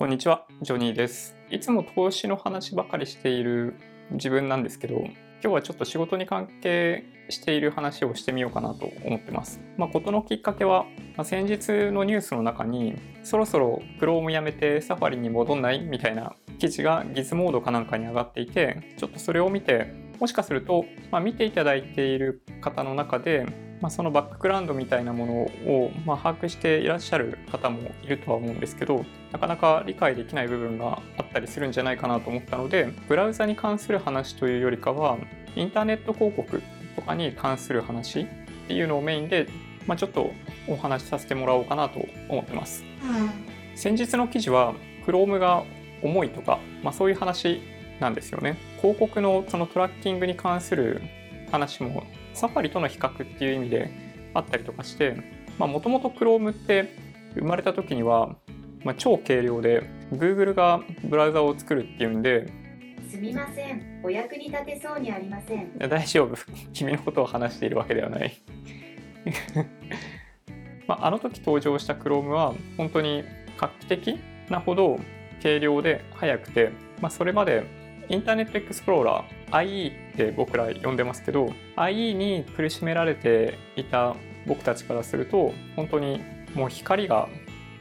こんにちは、ジョニーです。いつも投資の話ばかりしている自分なんですけど、今日はちょっと仕事に関係している話をしてみようかなと思ってます。まあ、ことのきっかけは、まあ、先日のニュースの中に、そろそろ Chrome やめてサファリに戻んない？みたいな記事が Giz モードかなんかに上がっていて、ちょっとそれを見て、もしかすると、まあ、見ていただいている方の中で、まあ、そのバックグラウンドみたいなものを、まあ、把握していらっしゃる方もいるとは思うんですけどなかなか理解できない部分があったりするんじゃないかなと思ったのでブラウザに関する話というよりかはインターネット広告とかに関する話っていうのをメインで、まあ、ちょっとお話しさせてもらおうかなと思ってます。うん、先日の記事は Chrome が重いとか、まあ、そういう話なんですよね。広告のそのトラッキングに関する話もサファリとの比較っていう意味であったりとかしてもともと Chrome って生まれた時には、まあ、超軽量で Google がブラウザを作るっていうんですみません。お役に立てそうにありません。大丈夫。君のことを話しているわけではない。まあ、あの時登場した Chrome は本当に画期的なほど軽量で速くて、まあ、それまでインターネットエクスプローラー IE って僕ら呼んでますけど IE に苦しめられていた僕たちからすると本当にもう光が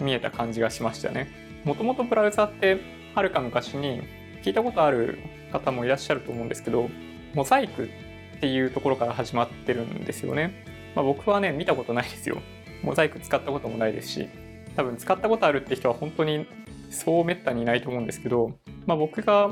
見えた感じがしましたね。もともとブラウザってはるか昔に聞いたことある方もいらっしゃると思うんですけどモザイクっていうところから始まってるんですよね、まあ、僕はね見たことないですよ。モザイク使ったこともないですし多分使ったことあるって人は本当にそうめったにいないと思うんですけど、まあ、僕が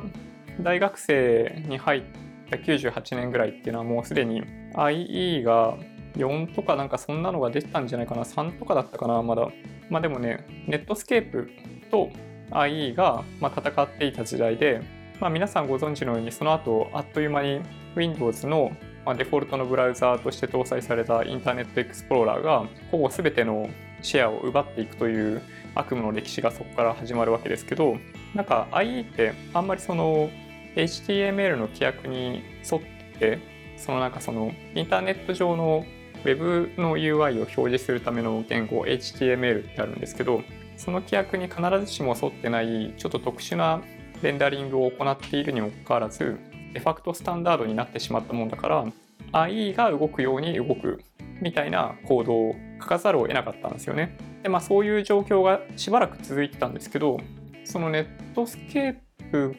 大学生に入った98年ぐらいっていうのはもうすでに IE が4とかなんかそんなのが出てたんじゃないかな3とかだったかなまだ。まあでもねネットスケープと IE がま戦っていた時代で、まあ、皆さんご存知のようにその後あっという間に Windows のデフォルトのブラウザーとして搭載されたインターネットエクスプローラーがほぼ全てのシェアを奪っていくという悪夢の歴史がそこから始まるわけですけどなんか IE ってあんまりその HTML の規約に沿ってそのなんかそのインターネット上の Web の UI を表示するための言語 HTML ってあるんですけどその規約に必ずしも沿ってないちょっと特殊なレンダリングを行っているにもかかわらずデファクトスタンダードになってしまったもんだから IE が動くように動くみたいなコードを書かざるを得なかったんですよね。でまあそういう状況がしばらく続いてたんですけどそのネットスケープ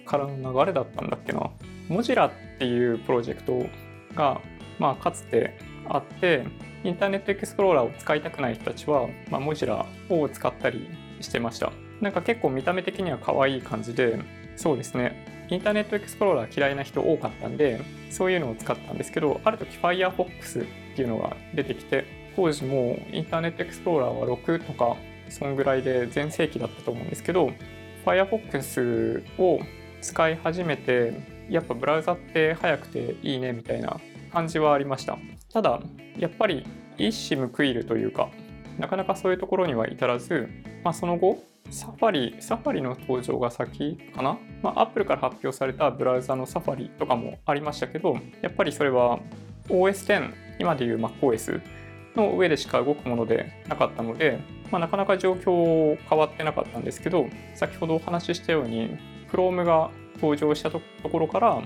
からの流れだったんだっけな。モジラっていうプロジェクトが、まあ、かつてあって、インターネットエクスプローラーを使いたくない人たちは、まあ、モジラを使ったりしてました。なんか結構見た目的には可愛い感じで、そうですね。インターネットエクスプローラー嫌いな人多かったんで、そういうのを使ったんですけど、ある時 Firefox っていうのが出てきて、当時もインターネットエクスプローラーは6とか、そんぐらいで全盛期だったと思うんですけど、Firefox を使い始めてやっぱブラウザって速くていいねみたいな感じはありました。ただやっぱり一矢報いるというかなかなかそういうところには至らず、まあ、その後サファリ、サファリの登場が先かな、まあ、Apple から発表されたブラウザのサファリとかもありましたけど、やっぱりそれは OS10、今でいう MacOS の上でしか動くものでなかったので、まあ、なかなか状況変わってなかったんですけど先ほどお話ししたように Chrome が登場したところから、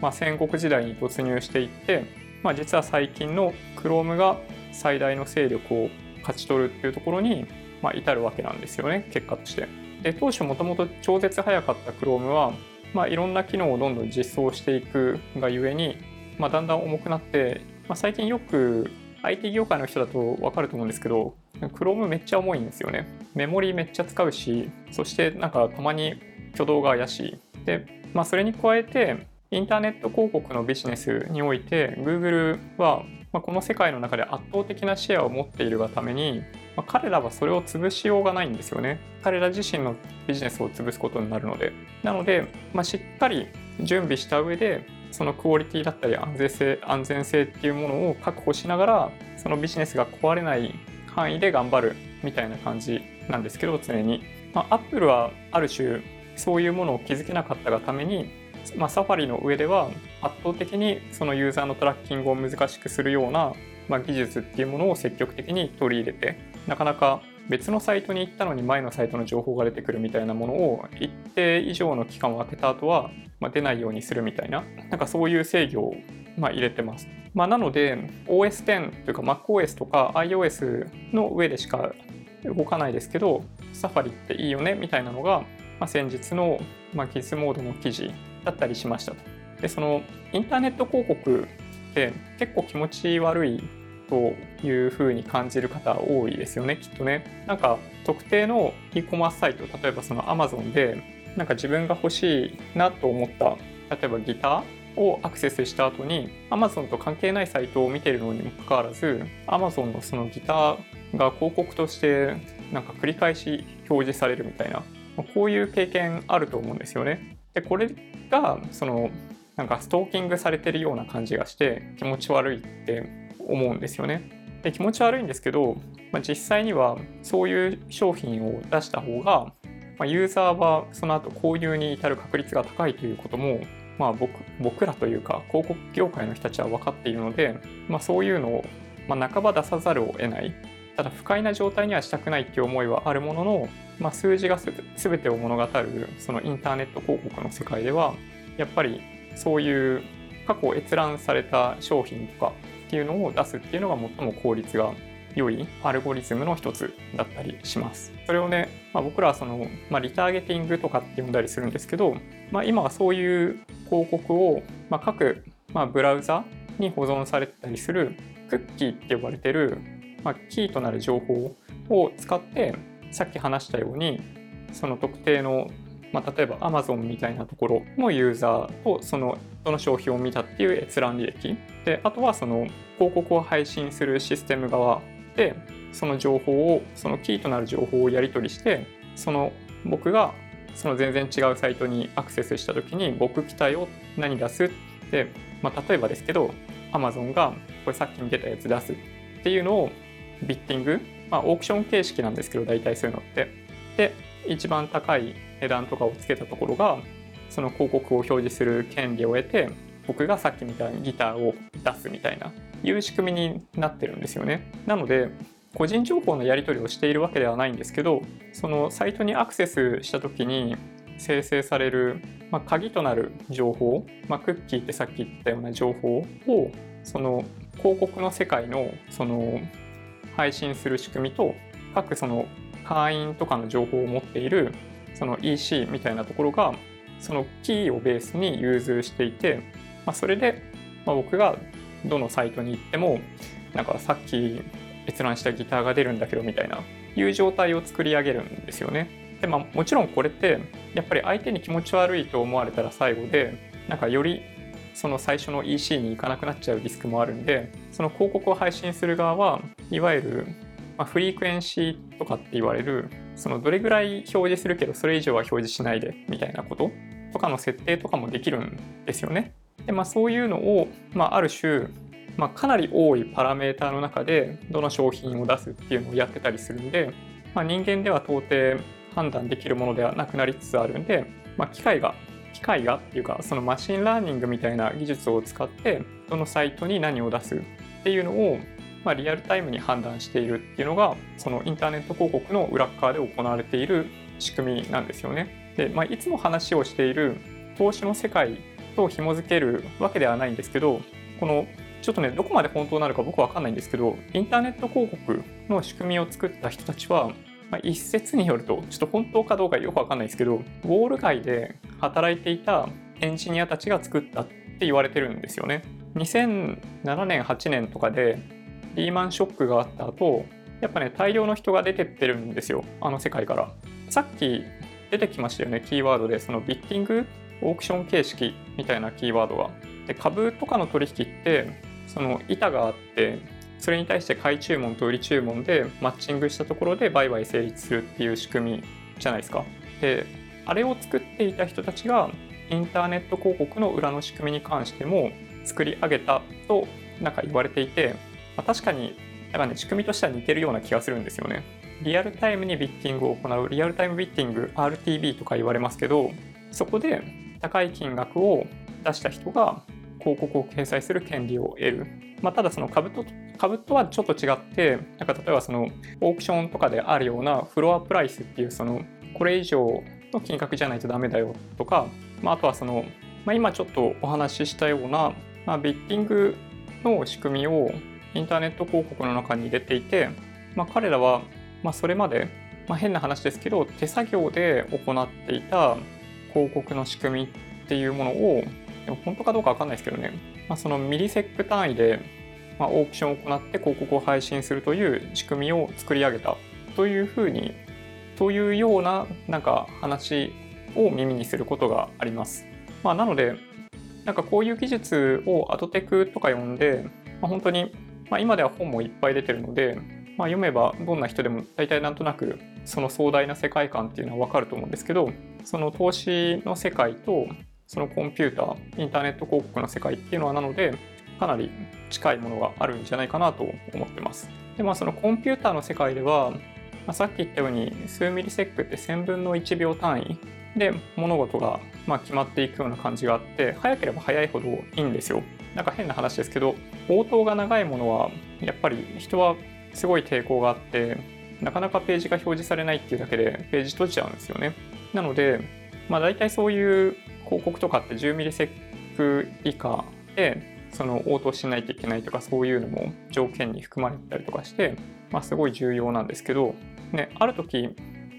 まあ、戦国時代に突入していって、まあ、実は最近の Chrome が最大の勢力を勝ち取るっていうところに、まあ、至るわけなんですよね結果として。で当初もともと超絶速かった Chrome は、まあ、いろんな機能をどんどん実装していくがゆえに、まあ、だんだん重くなって、まあ、最近よく IT 業界の人だと分かると思うんですけど Chrome めっちゃ重いんですよねメモリめっちゃ使うしそしてなんかたまに挙動が怪しいで、まあ、それに加えてインターネット広告のビジネスにおいて Google はまこの世界の中で圧倒的なシェアを持っているがために、ま、彼らはそれを潰しようがないんですよね。彼ら自身のビジネスを潰すことになるので。なので、まあ、しっかり準備した上でそのクオリティだったり安全性安全性っていうものを確保しながらそのビジネスが壊れない範囲で頑張るみたいな感じなんですけど常に、まあ、Apple はある種そういうものを築けなかったがために、まあ、サファリの上では圧倒的にそのユーザーのトラッキングを難しくするような、まあ、技術っていうものを積極的に取り入れてなかなか別のサイトに行ったのに前のサイトの情報が出てくるみたいなものを一定以上の期間を空けた後は、ま、出ないようにするみたいななんかそういう制御を、ま、入れてます。まあ、なので OS10 というか MacOS とか iOS の上でしか動かないですけどサファリっていいよねみたいなのが、ま、先日の、まあ、ギズモードの記事だったりしましたと。でそのインターネット広告って結構気持ち悪いというふうに感じる方多いですよねきっとね。なんか特定の e コマースサイト例えばその Amazon でなんか自分が欲しいなと思った例えばギターをアクセスした後に Amazon と関係ないサイトを見てるのにもかかわらず Amazon のそのギターが広告としてなんか繰り返し表示されるみたいなこういう経験あると思うんですよね。でこれがそのなんかストーキングされてるような感じがして気持ち悪いって思うんですよね。で気持ち悪いんですけど、まあ、実際にはそういう商品を出した方が、まあ、ユーザーはその後購入に至る確率が高いということも、まあ僕、僕らというか広告業界の人たちは分かっているので、まあ、そういうのを、まあ、半ば出さざるを得ないただ不快な状態にはしたくないっていう思いはあるものの、まあ、数字がす全てを物語るそのインターネット広告の世界ではやっぱりそういう過去閲覧された商品とかっていうのを出すっていうのが最も効率が良いアルゴリズムの一つだったりします。それをね、まあ、僕らはその、まあ、リターゲティングとかって呼んだりするんですけど、まあ、今はそういう広告を、まあ、各、まあ、ブラウザに保存されてたりするクッキーって呼ばれてる、まあ、キーとなる情報を使ってさっき話したようにその特定のまあ、例えば Amazon みたいなところのユーザーとそのその商品を見たっていう閲覧履歴。であとはその広告を配信するシステム側でその情報をそのキーとなる情報をやり取りしてその僕がその全然違うサイトにアクセスした時に僕来たよ何出すって、まあ、例えばですけど Amazon がこれさっき見てたやつ出すっていうのをビッティング、まあ、オークション形式なんですけど大体そういうのって。で一番高い値段とかをつけたところがその広告を表示する権利を得て僕がさっき見たいにギターを出すみたいないう仕組みになってるんですよね。なので個人情報のやり取りをしているわけではないんですけどそのサイトにアクセスした時に生成される、まあ、鍵となる情報、まあ、クッキーってさっき言ったような情報をその広告の世界のその配信する仕組みと各その会員とかの情報を持っているその EC みたいなところがそのキーをベースに融通していて、まあ、それで、ま、僕がどのサイトに行ってもなんかさっき閲覧したギターが出るんだけどみたいないう状態を作り上げるんですよね。でまあもちろんこれってやっぱり相手に気持ち悪いと思われたら最後でなんかよりその最初の EC に行かなくなっちゃうリスクもあるんでその広告を配信する側はいわゆるまあ、フリークエンシーとかって言われるそのどれぐらい表示するけどそれ以上は表示しないでみたいなこととかの設定とかもできるんですよね。でまあ、そういうのを、まあ、ある種、まあ、かなり多いパラメーターの中でどの商品を出すっていうのをやってたりするんで、まあ、人間では到底判断できるものではなくなりつつあるんで、まあ、機械が機械がっていうかその machine learning みたいな技術を使ってどのサイトに何を出すっていうのをまあ、リアルタイムに判断しているっていうのがそのインターネット広告の裏側で行われている仕組みなんですよね。で、まあ、いつも話をしている投資の世界と紐づけるわけではないんですけどこのちょっとねどこまで本当なのか僕は分かんないんですけどインターネット広告の仕組みを作った人たちは、まあ、一説によるとちょっと本当かどうかよく分かんないですけどウォール街で働いていたエンジニアたちが作ったって言われてるんですよね。2007年8年とかでリーマンショックがあった後やっぱね大量の人が出てってるんですよ。あの世界から。さっき出てきましたよねキーワードで。そのビッティングオークション形式みたいなキーワードが。で株とかの取引ってその板があってそれに対して買い注文と売り注文でマッチングしたところで売買成立するっていう仕組みじゃないですか。であれを作っていた人たちがインターネット広告の裏の仕組みに関しても作り上げたとなんか言われていてまあ、確かになんかね仕組みとしては似てるような気がするんですよね。リアルタイムにビッティングを行うリアルタイムビッティング RTB とか言われますけどそこで高い金額を出した人が広告を掲載する権利を得る、まあ、ただその株と株とはちょっと違ってなんか例えばそのオークションとかであるようなフロアプライスっていうそのこれ以上の金額じゃないとダメだよとか、まあ、あとはその、まあ、今ちょっとお話ししたような、まあ、ビッティングの仕組みをインターネット広告の中に入れていて、まあ、彼らはまあそれまで、まあ、変な話ですけど手作業で行っていた広告の仕組みっていうものをでも本当かどうかわかんないですけどね、まあ、そのミリセック単位で、まあオークションを行って広告を配信するという仕組みを作り上げたというふうにというようななんか話を耳にすることがあります。まあ、なのでなんかこういう技術をアドテクとか呼んで、まあ、本当に、まあ、今では本もいっぱい出てるので、まあ、読めばどんな人でも大体なんとなくその壮大な世界観っていうのは分かると思うんですけどその投資の世界とそのコンピューターインターネット広告の世界っていうのはなのでかなり近いものがあるんじゃないかなと思ってます。でまあそのコンピューターの世界では、ま、さっき言ったように数ミリセックって1000分の1秒単位で物事がま決まっていくような感じがあって早ければ早いほどいいんですよ。なんか変な話ですけど応答が長いものはやっぱり人はすごい抵抗があってなかなかページが表示されないっていうだけでページ閉じちゃうんですよね。なのでまあ大体そういう広告とかって10ミリセック以下でその応答しないといけないとかそういうのも条件に含まれたりとかして、まあ、すごい重要なんですけど、ね、ある時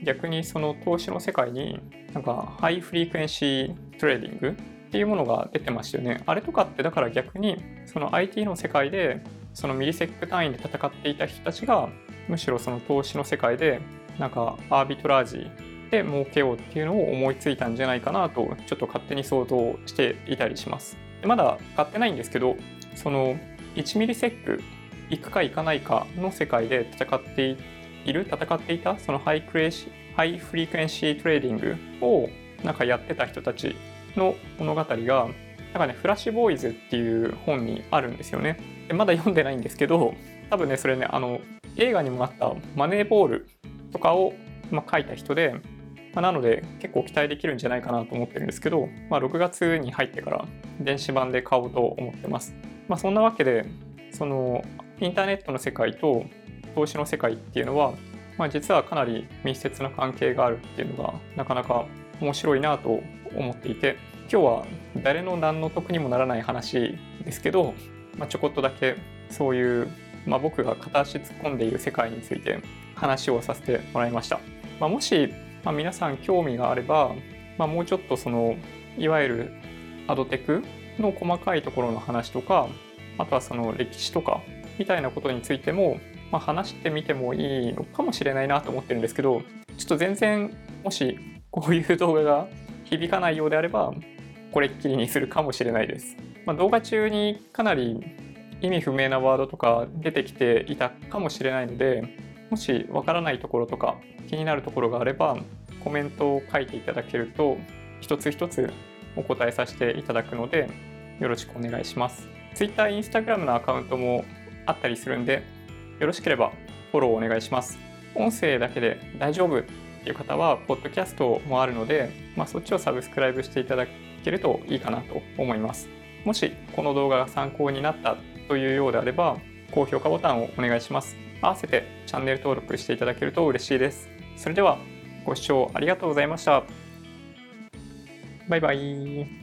逆にその投資の世界になんか high frequency trading っていうものが出てましたよね。あれとかってだから逆にその IT の世界でその millisec 単位で戦っていた人たちがむしろその投資の世界でなんかアービトラージで儲けようっていうのを思いついたんじゃないかなとちょっと勝手に想像していたりします。でまだ買ってないんですけどその1 millisec 行くか行かないかの世界で戦っている戦っていたそのハイクレ high frequency trading をなんかやってた人たちの物語がなんかね、フラッシュボーイズっていう本にあるんですよね。でまだ読んでないんですけど、多分ね、それね、あの、映画にもなったマネーボールとかを、ま、書いた人で、ま、なので結構期待できるんじゃないかなと思ってるんですけど、まあ、6月に入ってから電子版で買おうと思ってます。ま、そんなわけでそのインターネットの世界と投資の世界っていうのは、まあ、実はかなり密接な関係があるっていうのがなかなか面白いなと思っていて今日は誰の何の得にもならない話ですけど、まあ、ちょこっとだけそういう、まあ、僕が片足突っ込んでいる世界について話をさせてもらいました。まあ、もしま、皆さん興味があれば、ま、もうちょっとそのいわゆるアドテクの細かいところの話とかあとはその歴史とかみたいなことについても、ま、話してみてもいいのかもしれないなと思ってるんですけどちょっと全然もしこういう動画が響かないようであればこれっきりにするかもしれないです。まあ、動画中にかなり意味不明なワードとか出てきていたかもしれないのでもしわからないところとか気になるところがあればコメントを書いていただけると一つ一つお答えさせていただくのでよろしくお願いします。Twitter、Instagram のアカウントもあったりするんでよろしければフォローお願いします。音声だけで大丈夫。っていう方はポッドキャストもあるので、まあ、そっちをサブスクライブしていただけるといいかなと思いますもしこの動画が参考になったというようであれば高評価ボタンをお願いします合わせてチャンネル登録していただけると嬉しいです。それではご視聴ありがとうございました。バイバイ。